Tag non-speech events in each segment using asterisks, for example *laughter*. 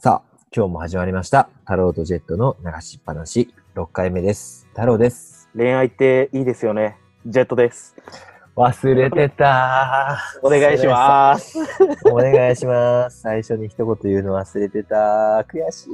さあ、今日も始まりました。太郎とジェットの流しっぱなし、6回目です。太郎です。恋愛っていいですよね。ジェットです。忘れてたお願いします。す。お願いします。最初に一言言うの忘れてた。悔しい。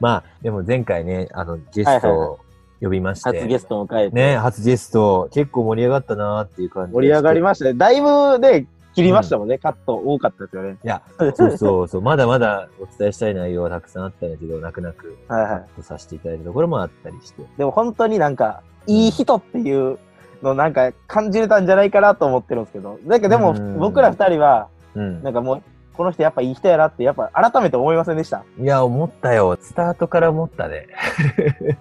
まあ、でも前回ね、あの、ゲストを呼びまして。初ゲストを迎えて。ね、初ゲスト、結構盛り上がったなっていう感じで盛り上がりまましたね。だいぶね、切りましたもんね。カット多かったですよね。いや、そうそうそう、まだまだお伝えしたい内容はたくさんあったんだけど、泣く泣くはさせていただいたところもあったりして。でも本当になんか、いい人っていうのなんか感じれたんじゃないかなと思ってるんですけど。なんかでもうん僕ら二人は、うんな。んかもう、この人やっぱいい人やなって、やっぱ改めて思いませんでした？いや、思ったよ。スタートから思ったね。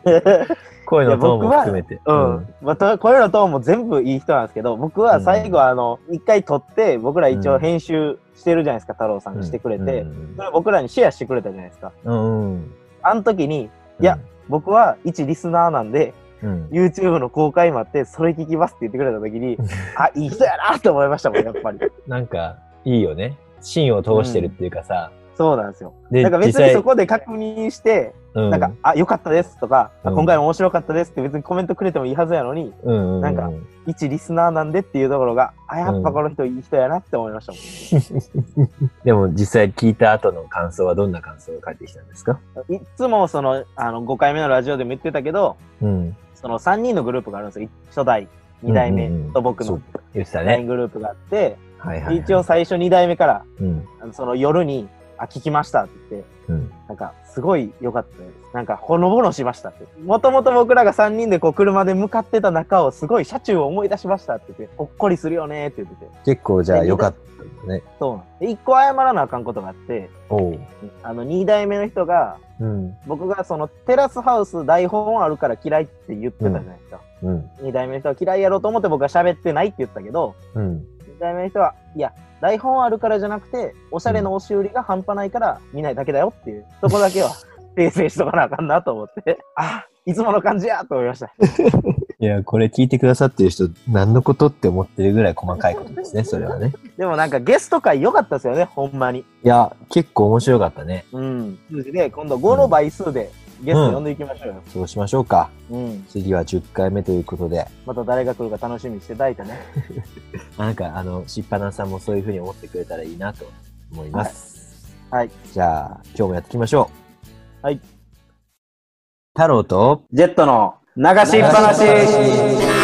*laughs* 声のトーンも含めて。うん。また、声のトーンも全部いい人なんですけど、僕は最後あの、一回撮って、僕ら一応編集してるじゃないですか、太郎さんがしてくれて、うんそれ僕らにシェアしてくれたじゃないですか。うんうん。あの時に、いや、僕は一リスナーなんで、うん。YouTube の公開もあって、それ聞きますって言ってくれた時に、あ、いい人やなと思いましたもん、やっぱり。*laughs* なんか、いいよね。芯を通してるっていうかさ。そうなんですよ。でなんか別にそこで確認して、うんなんか、あ、良かったですとか、あうん今回も面白かったですって別にコメントくれてもいいはずやのに、うんうんうん、なんか一リスナーなんでっていうところが、あ、やっぱこの人いい人やなって思いましたもん。*laughs* でも実際聞いた後の感想はどんな感想が返ってきたんですか？いっつもその、あの、5回目のラジオでも言ってたけど、うん。その3人のグループがあるんですよ。初代、2代目と僕の LINE ね。グループがあって、はいはい、はい。一応最初2代目から、うん。その夜に、あ、聞きましたって言って、うん。なんか、すごい良かったです。なんか、ほのぼのしましたって。もともと僕らが3人でこう、車で向かってた中を、すごい車中を思い出しましたって言って、ほっこりするよねって言ってて。結構じゃあ良かったね。そうなんで、1個謝らなあかんことがあって。あの、2代目の人が、うん。僕がその、テラスハウス台本あるから嫌いって言ってたじゃないですか。うん。2代目の人は嫌いやろうと思って僕は喋ってないって言ったけど、うん。2代目の人は、いや、台本あるからじゃなくて、おしゃれの押し売りが半端ないから見ないだけだよっていう、そこだけは訂正しとかなあかんなと思って、*laughs* あ、いつもの感じやと思いました。*laughs* いや、これ聞いてくださってる人、何のことって思ってるぐらい細かいことですね、それはね。でもなんかゲスト会良かったですよね、ほんまに。いや、結構面白かったね。うん。数字で、今度5の倍数でゲスト呼んでいきましょうよ。そうしましょうか。うん。次は10回目ということで。また誰が来るか楽しみにしていただいてね。*laughs* なんか、あの、しっぱなさんもそういうふうに思ってくれたらいいなと思います。はい。じゃあ、今日もやっていきましょう。はい。太郎と、ジェットの流しっぱなし。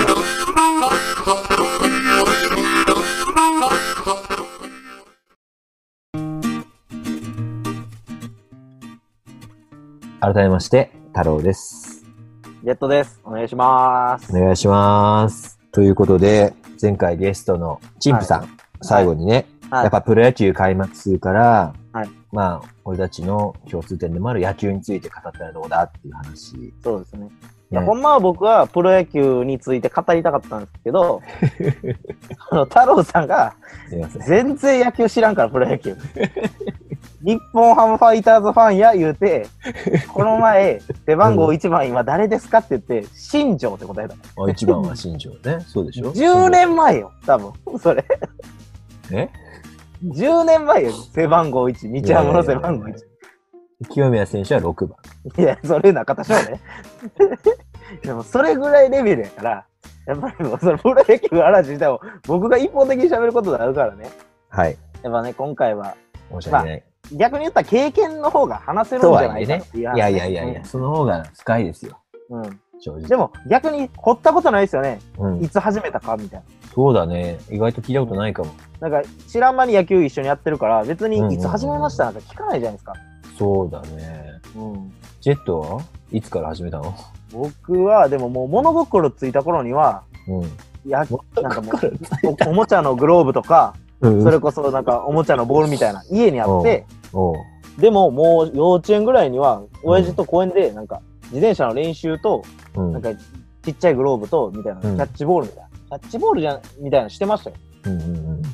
改めまして、太郎です。ジェットです。お願いします。お願いします。ということで、前回ゲストのチンプさん、最後にね、はいやっぱプロ野球開幕するから、はいまあ、俺たちの共通点でもある野球について語ったらどうだっていう話。そうですね。いや、ねほんまは僕はプロ野球について語りたかったんですけど、*laughs* あの、太郎さんが。全然野球知らんから、プロ野球。日本ハムファイターズファンや言うて、*laughs* この前、背番号1番今誰ですかって言って、新庄って答えた。あ一番は新庄ね。そうでしょ10年前よ、多分。それ。え？10年前よ、背番号1。日ハムの背番号1。清宮選手は6番。いや、それ中田翔ね。でも、それぐらいレベルやから、やっぱりもう、そのプロ野球の話自体を、僕が一方的に喋ることがあるからね。はい。やっぱね、今回は、申し訳ない。逆に言ったら経験の方が話せるんじゃないかっていう話いやいやいやいや、その方が深いですよ。うん。うん正直。でも、逆に掘ったことないですよね。うんいつ始めたかみたいそうだね。意外と聞いたことないかも。な。なんか、知らん間に野球一緒にやってるから、別にいつ始めましたなんか聞かないじゃないですか。そうだね。うん。ジェットはいつから始めたの？僕は、でももう物心ついた頃には、うん。や、なんかもう、おおもちゃのグローブとか、うんそれこそなんかおもちゃのボールみたいな家にあって、でももう幼稚園ぐらいには、親父と公園でなんか自転車の練習と、うん。なんかちっちゃいグローブと、みたいな、キうんャッチボールみたいな。キャッチボールじゃん、みたいなのしてましたよ。うんうんうん。で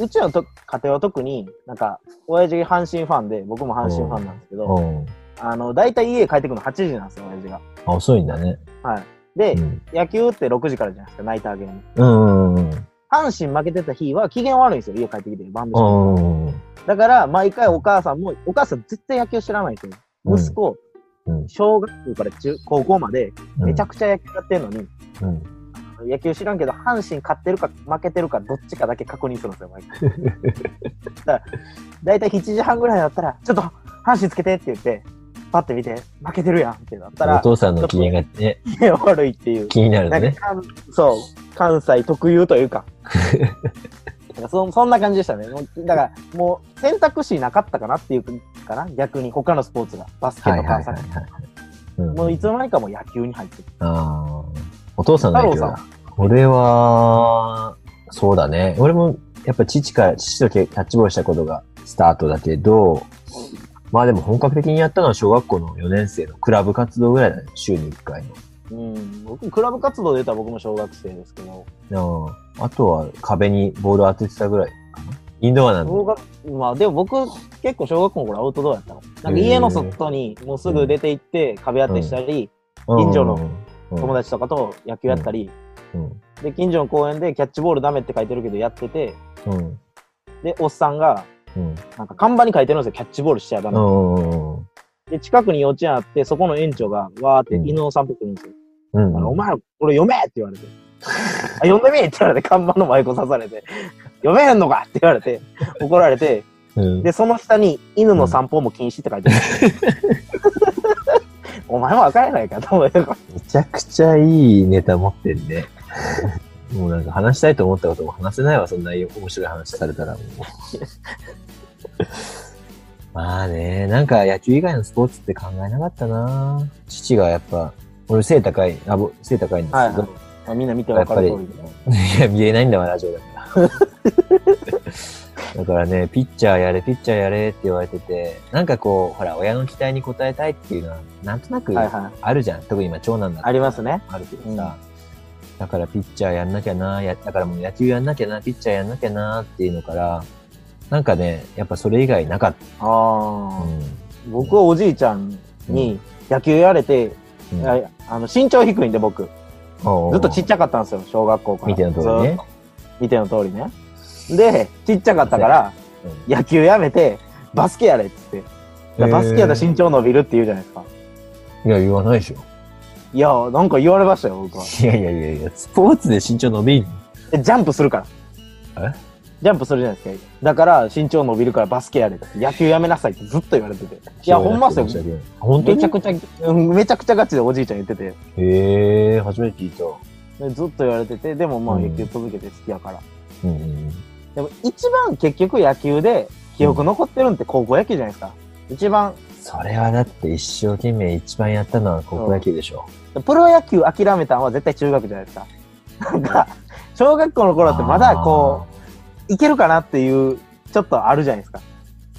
うちのと家庭は特に、なんか、親父阪神ファンで、僕も阪神ファンなんですけど、うん。あの、大体家帰ってくるの8時なんですよ、親父が。あ、遅いんだね。はい。で、うん。野球って6時からじゃないですか、ナイターゲーム。うんうんうん。阪神負けてた日は機嫌悪いんですよ、家帰ってきて、晩飯。うんうんうん。だから、毎回お母さんも、お母さん絶対野球知らないんですよ。うん息子、うん。小学校から中高校まで、めちゃくちゃ野球やってんのに、うん。野球知らんけど、阪神勝ってるか負けてるかどっちかだけ確認するんですよ、毎回。*laughs* だいたい7時半ぐらいだったら、ちょっと、阪神つけてって言って、パッて見て、負けてるやんってなったおら、父さんの機嫌がね、機嫌悪いっていう。気になるね。そう、関西特有というか。*laughs* なんかそそんな感じでしたね。もうだから、もう選択肢なかったかなっていうかな、逆に他のスポーツが。バスケはいとか。もういつの間にかもう野球に入ってる。ああ。お父さんの影響太郎だ。俺は、そうだね。俺も、やっぱ父から、父とキャッチボールしたことがスタートだけど、まあでも本格的にやったのは小学校の4年生のクラブ活動ぐらいだね。週に1回うん。僕、クラブ活動で言ったら僕も小学生ですけど、の。ああとは壁にボール当ててたぐらいかな。インドアなんだ。小学まあでも僕、結構小学校の頃アウトドアやったの。なんか家の外にもうすぐ出て行って壁当てしたり、近所の友達とかと野球やったり、うん。で、近所の公園でキャッチボールダメって書いてるけどやってて、うん。で、おっさんが、うん。なんか看板に書いてるんですよ、キャッチボールしちゃダメ。うん。うん。で、近くに幼稚園あって、そこの園長が、わーってうん犬の散歩来るんですよ。うん。お前、これ読めって言われて。あ、読んでみって言われて、看板の前こ刺されて、読めへんのかって言われて、怒られて、うん。で、その下に犬の散歩も禁止って書いてある。*laughs* お前もわからないかと思うよ。めちゃくちゃいいネタ持ってんね。もうなんか話したいと思ったことも話せないわ、そんな面白い話されたらもう。*laughs* まあね、なんか野球以外のスポーツって考えなかったな父がやっぱ、俺背高い、あ、ぼ背高いんですけど、はいはいまあ、みんな見てわかる通りでね。*laughs* いや、見えないんだわ、ラジオだから。*laughs* だからね、ピッチャーやれ、ピッチャーやれって言われてて、なんかこう、ほら、親の期待に応えたいっていうのは、なんとなくはいはい。あるじゃん。特に今、長男だありますね。あるけどさ、だからピッチャーやんなきゃな、や、だからもう野球やんなきゃな、ピッチャーやんなきゃなっていうのから、なんかね、やっぱそれ以外なかっあた。あ、うん。僕はおじいちゃんに野球やれて、うんああの身長低いんで僕、ずっとちっちゃかったんですよ、小学校から。見ての通りねずっと。見ての通りね。で、ちっちゃかったから、うん野球やめて、バスケやれっつって。へーバスケやったら身長伸びるって言うじゃないですか。いや、言わないでしょ。いや、なんか言われましたよ、僕は。いやいやいやいや、スポーツで身長伸びんの？でジャンプするから。え？ジャンプするじゃないですか。だから身長伸びるからバスケやれって。野球やめなさいってずっと言われてて。いや、ほんまっすよ。本当にめちゃくちゃ、うんめちゃくちゃガチでおじいちゃん言ってて。へえ、初めて聞いた。でずっと言われてて、でもまあうん野球続けて好きやから。うんうんでも一番結局野球で記憶残ってるんって高校野球じゃないですか。一番、それはだって一生懸命一番やったのは高校野球でしょ。プロ野球諦めたのは絶対中学じゃないですか。なんか、小学校の頃ってまだこう、いけるかなっていう、ちょっとあるじゃないですか。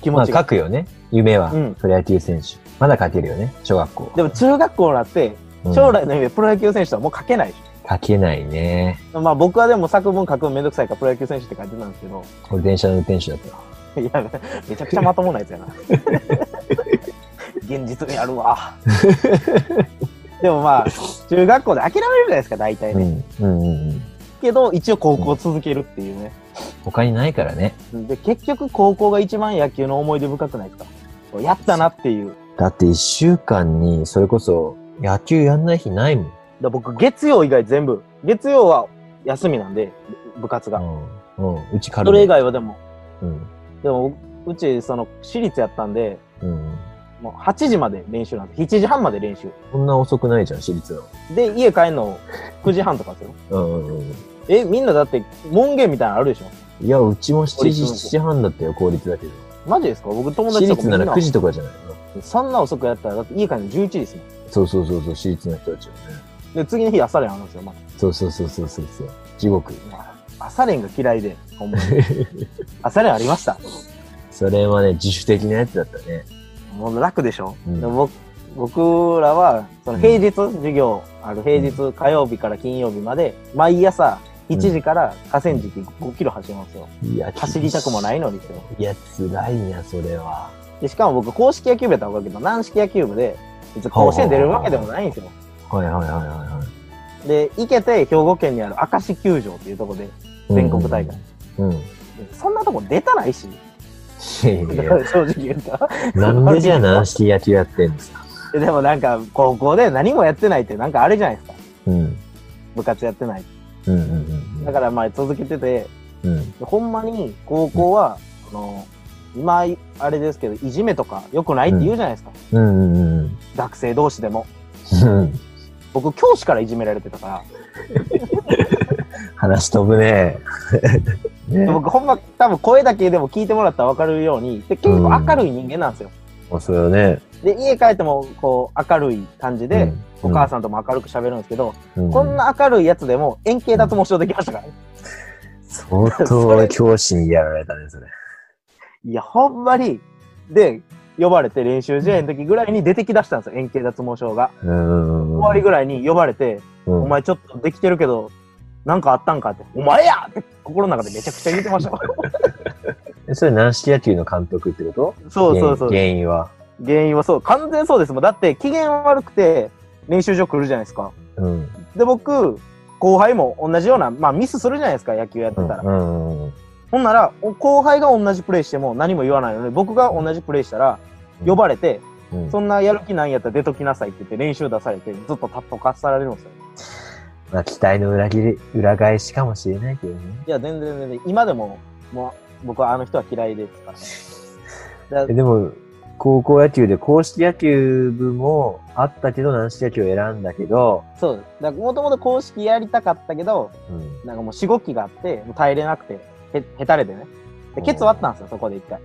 気うまあ持ちが。書くよね。夢はうんプロ野球選手。まだ書けるよね、小学校。でも中学校になって、うん将来の夢プロ野球選手とはもう書けないでし書けないね。ょ。まあ僕はでも作文書くのめんどくさいからプロ野球選手って書いてたんですけど、俺電車の運転手だった。いや、めちゃくちゃまともなやつやな。*laughs* 現実にあるわ。でもまあ、中学校で諦めるじゃないですか、大体ね。うん。うんうんうん。けど、一応高校続けるっていうね。他にないからね。で、結局高校が一番野球の思い出深くないですか？やったなっていう。だって一週間にそれこそ野球やんない日ないもん。だ僕、月曜以外全部、月曜は休みなんで、部活が。うん。うん。うち軽それ以外はでも、うん。でも、うち、その、私立やったんで、うん。もう8時まで練習なんです。7時半まで練習。そんな遅くないじゃん、私立の。で、家帰るの9時半とかですよ。うんうんうん。え、みんなだって、門限みたいなのあるでしょ？いや、うちも7時、公立の7時半だったよ、公立だけど。マジですか？僕友私達とかみんな立なら9時とかじゃないのそんな遅くやったら、だって家帰るの11時ですもん。そうそうそうそう、私立の人たちはね。で、次の日朝練あるんですよ、まだ。そうそうそうそうそうそう。地獄。朝練が嫌いで、ほんまに。*laughs* 朝練ありました。それはね、自主的なやつだったね。もう楽でしょ、うんで僕僕らは、その平日授業ある平日火曜日から金曜日まで、毎朝1時から河川敷5キロ走りますよ。いや、走りたくもないのにですよ。いや、辛いな、それは。で、しかも僕、公式野球部やったら分かるけど、軟式野球部で、別に甲子園出るわけでもないんですよ。はいはいはいはいはい。で、行けて兵庫県にある明石球場っていうところで、全国大会。うん。でそんなとこ出たないし、正直言うと。なんでじゃあ軟式野球やってんですか？でもなんか、高校で何もやってないってなんかあれじゃないですか。うん。部活やってない。うんうんうんだからまあ続けてて、うん。ほんまに高校は、あの、今、あれですけど、いじめとか良くないって言うじゃないですか。うんうんうん学生同士でも。うん。僕、教師からいじめられてたから。*laughs* 話飛ぶね。ね *laughs* で僕、ほんま、多分声だけでも聞いてもらったら分かるように、で結構明るい人間なんですよ。もうそれはね。で、家帰っても、こう、明るい感じで、うんお母さんとも明るく喋るんですけど、うんこんな明るいやつでも円形脱毛症できましたからね。相当教師にやられたね、それ。いや、ほんまに。で、呼ばれて練習試合の時ぐらいに出てきだしたんですよ、円形脱毛症が。終わりぐらいに呼ばれて、うんお前ちょっとできてるけど、なんかあったんかって、お前やって心の中でめちゃくちゃ言ってました。*laughs* えそれ軟式野球の監督ってこと？そうそうそう。原因は。原因はそう、完全そうですもん。だって機嫌悪くて練習場来るじゃないですか。うん。で、僕、後輩も同じような、まあミスするじゃないですか、野球やってたら。ほんなら、お後輩が同じプレーしても何も言わないのに、僕が同じプレーしたら、呼ばれて、うんそんなやる気ないんやったら出ときなさいって言って練習出されて、ずっとたっとかされるんですよ。まあ、期待の裏切り、裏返しかもしれないけどね。いや、全然全然、今でも、もう、僕はあの人は嫌いですから。*laughs* だえでも、高校野球で公式野球部もあったけど、軟式野球を選んだけど、そう。だから、もともと公式やりたかったけど、うん。なんかもう、しごきがあって、もう耐えれなくて、へ、へたれてね。で、ケツ割ったんですよ、そこで一回。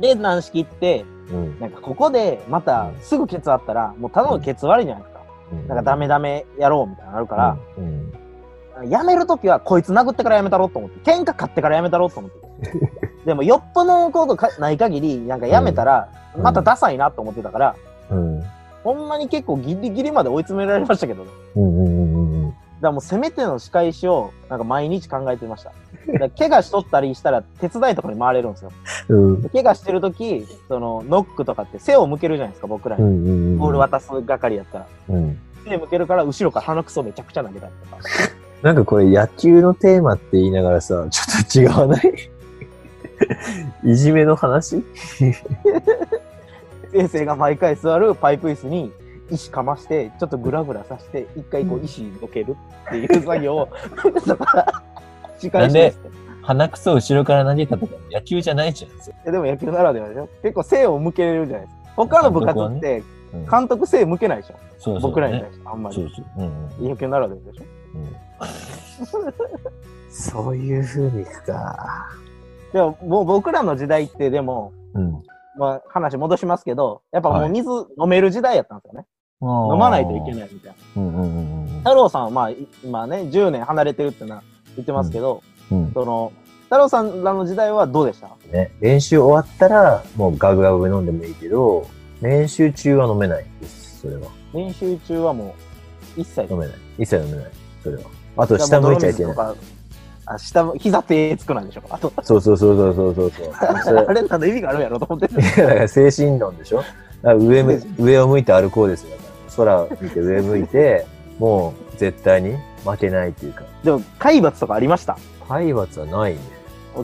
で、軟式行って、ー。うん。なんかここで、また、すぐケツ割ったら、もうただのケツ割りじゃないですか。なんかダメダメやろうみたいなのあるから、うん。やめるときはこいつ殴ってからやめたろうと思って、喧嘩買ってからやめたろうと思って。*laughs* でもよっぽどのことかない限り、なんかやめたら、うんまたダサいなと思ってたから、うん。ほんまに結構ギリギリまで追い詰められましたけどね。うんうんうんうん。だからもうせめての仕返しを、なんか毎日考えてました。だ怪我しとったりしたら手伝いとかに回れるんですよ。うん。で怪我してるとき、そのノックとかって背を向けるじゃないですか、僕らうんに。うん。ボール渡す係やったら。うん。背向けるから後ろから鼻くそめちゃくちゃ投げたりとか。なんかこれ野球のテーマって言いながらさ、ちょっと違わない？*laughs* いじめの話？*laughs* 先生が毎回座るパイプ椅子に石かまして、ちょっとグラグラさして、一回こう石どけるっていう作業を、*laughs* 仕返しで。鼻くそ後ろから投げたとか野球じゃないじゃん。でも野球ならではでしょ結構背を向けれるじゃないですか。他の部活って、うん監督背向けないでしょ、そうそう僕らにね対してあんまり。そうそう。うんうん野球ならではでしょうん。そういう風にいくか。でももう僕らの時代ってでも、うん。まあ話戻しますけど、やっぱもはいう水飲める時代やったんですよね。飲まないといけい。ないみたいな。うんうんうん太郎さんはまあい今ね、10年離れてるってのは言ってますけど、うん。うんその、太郎さんらの時代はどうでした？ね、練習終わったら、もうガブガブ飲んでもいいけど、練習中は飲めないです、それは。練習中はもう一切飲めない。一切飲めない、それは。あと、下向いちゃいけない。い。あ、下向、膝手つくなんでしょあと、そうそうそうそうそうそう *laughs* あれなんの意味があるんやろと思って。いやだから精神論でしょ？上む上を向いて歩こうですよ。空見て上向いて、*laughs* もう絶対に負けないっていうか。でも、海抜とかありました？体罰はないね。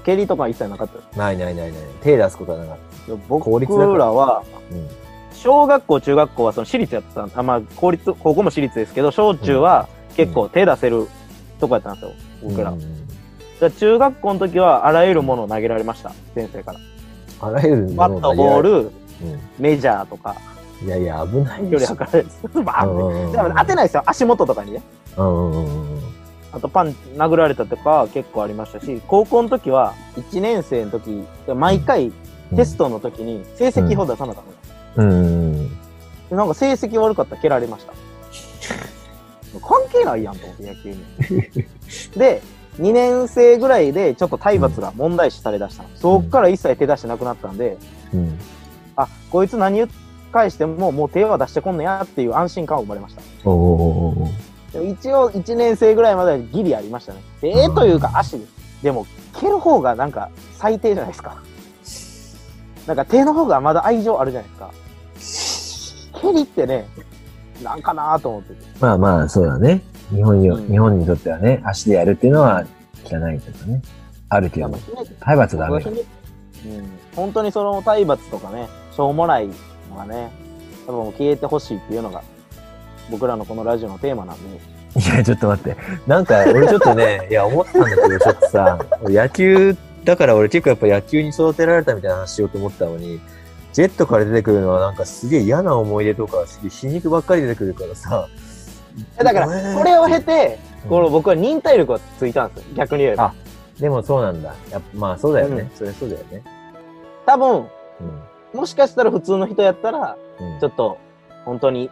蹴りとかは一切なかった？ないないないない。手出すことはなかっでも僕ららは、た。うん。小学校、中学校はその私立やったんあ、まあ、公立、高校も私立ですけど、小中は結構手出せるとこやったんですよ、僕ら。うんら中学校の時はあらゆるものを投げられました、先生から。あらゆるバット、ボール、うメジャーとか、ん。いやいや、危ない距でしょ。離測られる。バーンって。うんでも当てないですよ、足元とかにね。うんうんうんうん。あとパン、殴られたとか結構ありましたし、高校の時は、1年生の時、毎回テストの時に成績を出さなかったの、うんうんうん。でなんか成績悪かったら蹴られました。*laughs* 関係ないやんと思って、野球に。で、2年生ぐらいでちょっと体罰が問題視されだしたの。そっから一切手出してなくなったんで、うん。あ、こいつ何返してももう手は出してこんのやっていう安心感が生まれました。一応1年生ぐらいまではギリありましたね。で絵というか足。でも、蹴る方がなんか最低じゃないですか。なんか手の方がまだ愛情あるじゃないですか。蹴りってね、なんかなと思ってて。まあまあ、そうだね。日本に、うん日本にとってはね、足でやるっていうのは汚いとかね。あるけど体罰ダメ僕はひねうん、本当にその体罰とかね、しょうもないのがね、多分消えてほしいっていうのが、僕らのこのラジオのテーマなんで、いや、ちょっと待って。なんか、俺ちょっとね、*laughs* いや、思ったんだけど、ちょっとさ、野球、だから俺結構やっぱ野球に育てられたみたいな話しようと思ったのに、ジェットから出てくるのはなんかすげえ嫌な思い出とか、すげえ皮肉ばっかり出てくるからさ。えだから、これを経て、うんこの僕は忍耐力がついたんですよ、逆に言えば。でもそうなんだ。やまあそうだよね。うんそれそうだよね。多分、うん。もしかしたら普通の人やったら、うんちょっと、本当に、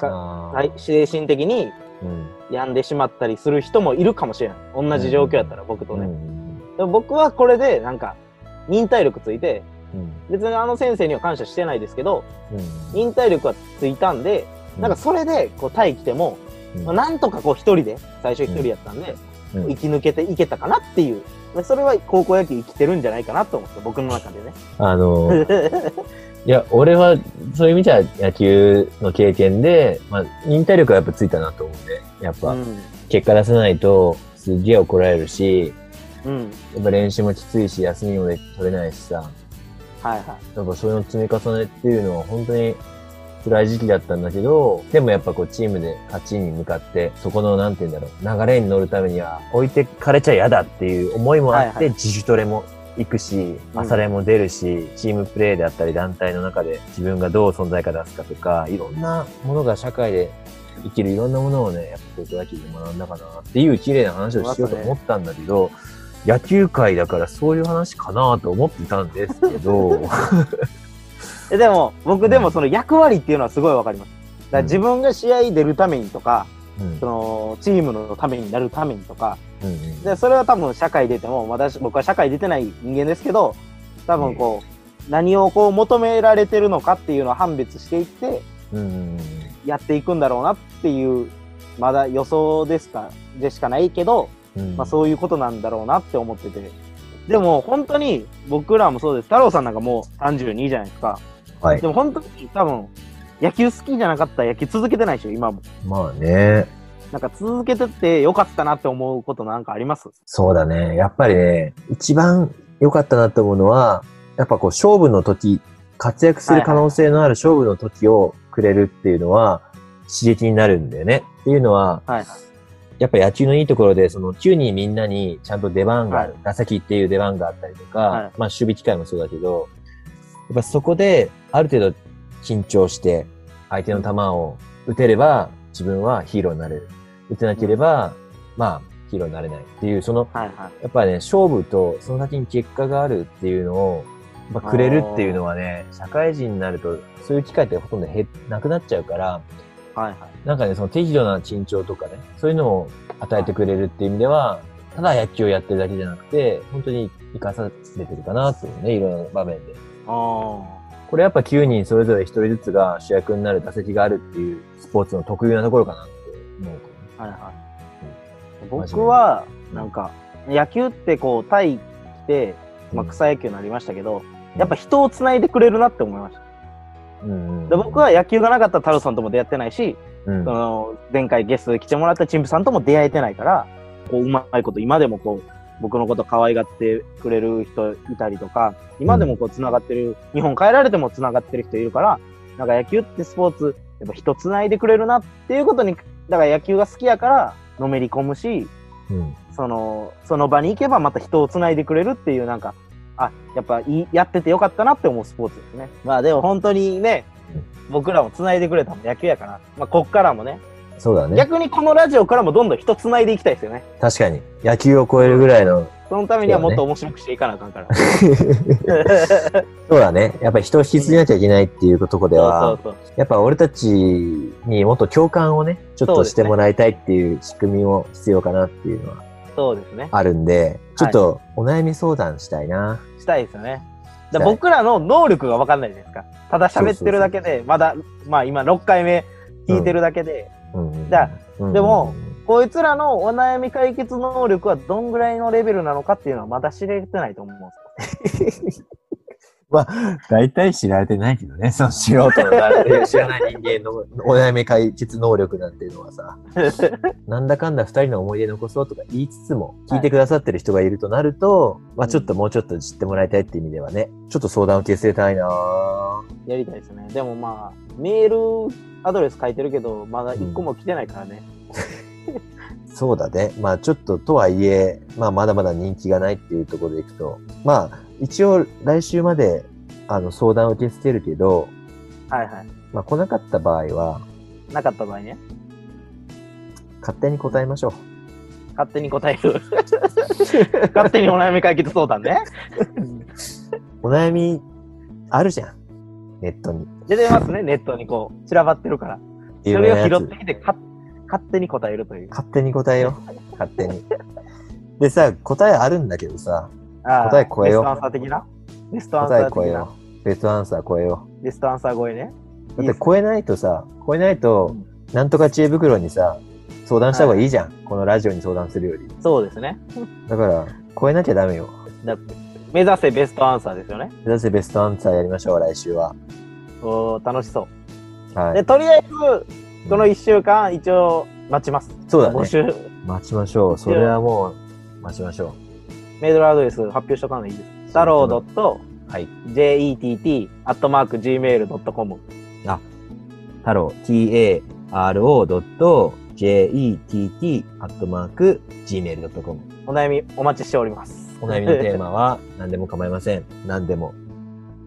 はい、精神的にうん。病んでしまったりする人もいるかもしれない。同じ状況やったら、僕とね。ん。でも僕はこれで、なんか、忍耐力ついて、うん。別にあの先生には感謝してないですけど、うん。忍耐力はついたんで、なんかそれで、こう、タイ来ても、うんまあ、なんとかこう一人で、最初一人やったんで、うん生き抜けていけたかなっていう。まあそれは高校野球生きてるんじゃないかなと思って、僕の中でね。あの、*laughs* いや、俺は、そういう意味じゃ野球の経験で、まあ、忍耐力はやっぱついたなと思うね。やっぱ、うん。結果出せないと、すっげえ怒られるし、うん。やっぱ練習もきついし、休みもで取れないしさ、はいはい。やっぱそういうの積み重ねっていうのは本当に辛い時期だったんだけど、でもやっぱこうチームで勝ちに向かって、そこのなんて言うんだろう、流れに乗るためには置いてかれちゃ嫌だっていう思いもあって、はいはい。自主トレも行くし、うん。朝練も出るし、チームプレーであったり団体の中で自分がどう存在感出すかとか、いろんなものが社会で生きるいろんなものをね、やっぱ高校野球で学んだかなっていう綺麗な話をしようと思ったんだけど、野球界だからそういう話かなと思ってたんですけど、*laughs* えでも、僕でもその役割っていうのはすごいわかります。だから自分が試合出るためにとか、うんその、チームのためになるためにとか、うんうんで、それは多分社会出ても、私、僕は社会出てない人間ですけど、多分こう、何をこう求められてるのかっていうのを判別していって、うんうんやっていくんだろうなっていう、まだ予想ですか、でしかないけど、うんまあそういうことなんだろうなって思ってて。でも本当に僕らもそうです。太郎さんなんかもう32じゃないですか。はいで。も本当に多分、野球好きじゃなかったら野球続けてないでしょ、今も。まあね。なんか続けてってよかったなって思うことなんかあります？そうだね。やっぱりね、一番良かったなと思うのは、やっぱこう勝負の時、活躍する可能性のある勝負の時をくれるっていうのは刺激になるんだよね。っていうのは、はいはい。やっぱ野球のいいところで、その9人みんなにちゃんと出番がある、はい打席っていう出番があったりとか、はいまあ守備機会もそうだけど、やっぱそこである程度緊張して相手の球を打てれば自分はヒーローになれる。打てなければ、まあヒーローになれないっていう、そのはいはい。やっぱね、勝負とその先に結果があるっていうのを、まあ、くれるっていうのはね、社会人になるとそういう機会ってほとんど減なくなっちゃうから、はいはい。なんかね、その適度な緊張とかね、そういうのを与えてくれるっていう意味では、ただ野球をやってるだけじゃなくて、本当に生かされてるかなっていうね、いろんな場面で。あこれやっぱ9人それぞれ1人ずつが主役になる打席があるっていうスポーツの特有なところかなって思う。はいはい。僕は、なんか、野球ってこう、タイ来て、な。まあ、草野球になりましたけど、やっぱ人を繋いでくれるなって思いました。うんうん、で僕は野球がなかったら太郎さんとも出会ってないし、うん、その前回ゲストで来てもらったチンプさんとも出会えてないから、こううまいこと今でもこう僕のこと可愛がってくれる人いたりとか、今でもこう繋がってる、日本帰られても繋がってる人いるから、なんか野球ってスポーツ、やっぱ人繋いでくれるなっていうことに、だから野球が好きやからのめり込むし、うんその、その場に行けばまた人を繋いでくれるっていうなんか、あ、やっぱいいやっててよかったなって思うスポーツですね。まあでも本当にね、僕らも繋いでくれたの野球やから、まあこっからもね、そうだね。逆にこのラジオからもどんどん人繋いでいきたいですよね。確かに。野球を超えるぐらいの、そのためにはもっと面白くしていかなあかんから。*laughs* そうだね。やっぱり人を引き継ぎなきゃいけないっていうところでは、やっぱ俺たちにもっと共感をね、ちょっとしてもらいたいっていう仕組みも必要かなっていうのはそう。ですね。あるんで、ちょっとお悩み相談したいな。したいですよね。僕らの能力が分かんないじゃないですか。ただ喋ってるだけで、まだ、まあ今6回目聞いてるだけで、だ。うんでも、こいつらのお悩み解決能力はどんぐらいのレベルなのかっていうのはまだ知れてないと思うんですよ。まあ、大体知られてないけどね、その素人の誰 *laughs* 知らない人間のお悩み解決能力なんていうのはさ、*laughs* なんだかんだ二人の思い出残そうとか言いつつも、聞いてくださってる人がいるとなると、まあちょっともうちょっと知ってもらいたいっていう意味ではね、ちょっと相談を受け付けたいなぁやりたいですね。でもまあ、メールアドレス書いてるけど、まだ一個も来てないからね。そうだね。まあちょっととはいえ、まあまだまだ人気がないっていうところでいくと、まあ一応来週まであの相談を受け付けるけど、はいはい。まあ来なかった場合は、なかった場合ね。勝手に答えましょう。勝手に答える。*laughs* 勝手にお悩み解決相談ね。お悩みあるじゃん。ネットに。出てますね、ネットにこう、散らばってるから。それを拾ってきて、か勝手に答えるという。勝手に答えよう。勝手に。でさ、答えあるんだけどさ、答え超えようベストアンサー的な？ベストアンサ答えー的な？超えよう。ベストアンサー超えよベストアンサー超えね。う。だって超えないとさ、超えないとうん、なんとか知恵袋にさ、相談した方がいいじゃん。このラジオに相談するより。そうですね。*laughs* だから、超えなきゃダメよ。だって目指せベストアンサーですよね。目指せベストアンサーやりましょう、来週は。おー楽しそう。で、はい。とりあえず、この1週間、一応、待ちます。そうだね。募集、待ちましょう。それはもう、待ちましょメールアドレス発表しとかないいです。太郎う。はい。.jett アットマーク gmail.com 太郎、taro.jett アットマーク gmail.com。お悩みお待ちしております。お悩みのテーマは *laughs* 何でも構いません。何でも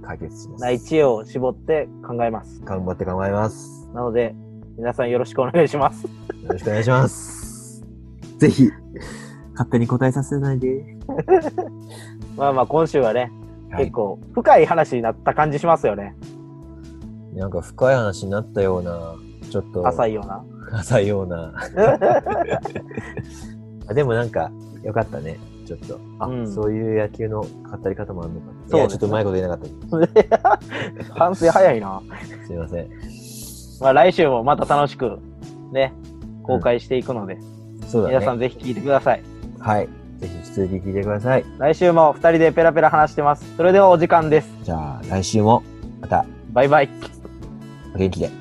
解決します。ない知恵を絞って考えます。頑張って構います。なので、皆さんよろしくお願いします。よろしくお願いします。ぜひ、勝手に答えさせないで。*laughs* まあまあ、今週はね、はい結構深い話になった感じしますよね。なんか深い話になったような、ちょっと浅いような。浅いような。あ *laughs* でもなんか、よかったね。ちょっと。あ、うんそういう野球の語り方もあるのか。そうですねちょっとうまいこと言えなかった。*laughs* 反省早いな。すいません。まあ来週もまた楽しくね、公開していくので、そうだね。皆さんぜひ聞いてください。はい。ぜひ続き聞いてください。来週も二人でペラペラ話してます。それではお時間です。じゃあ、来週も、また、バイバイ。お元気で。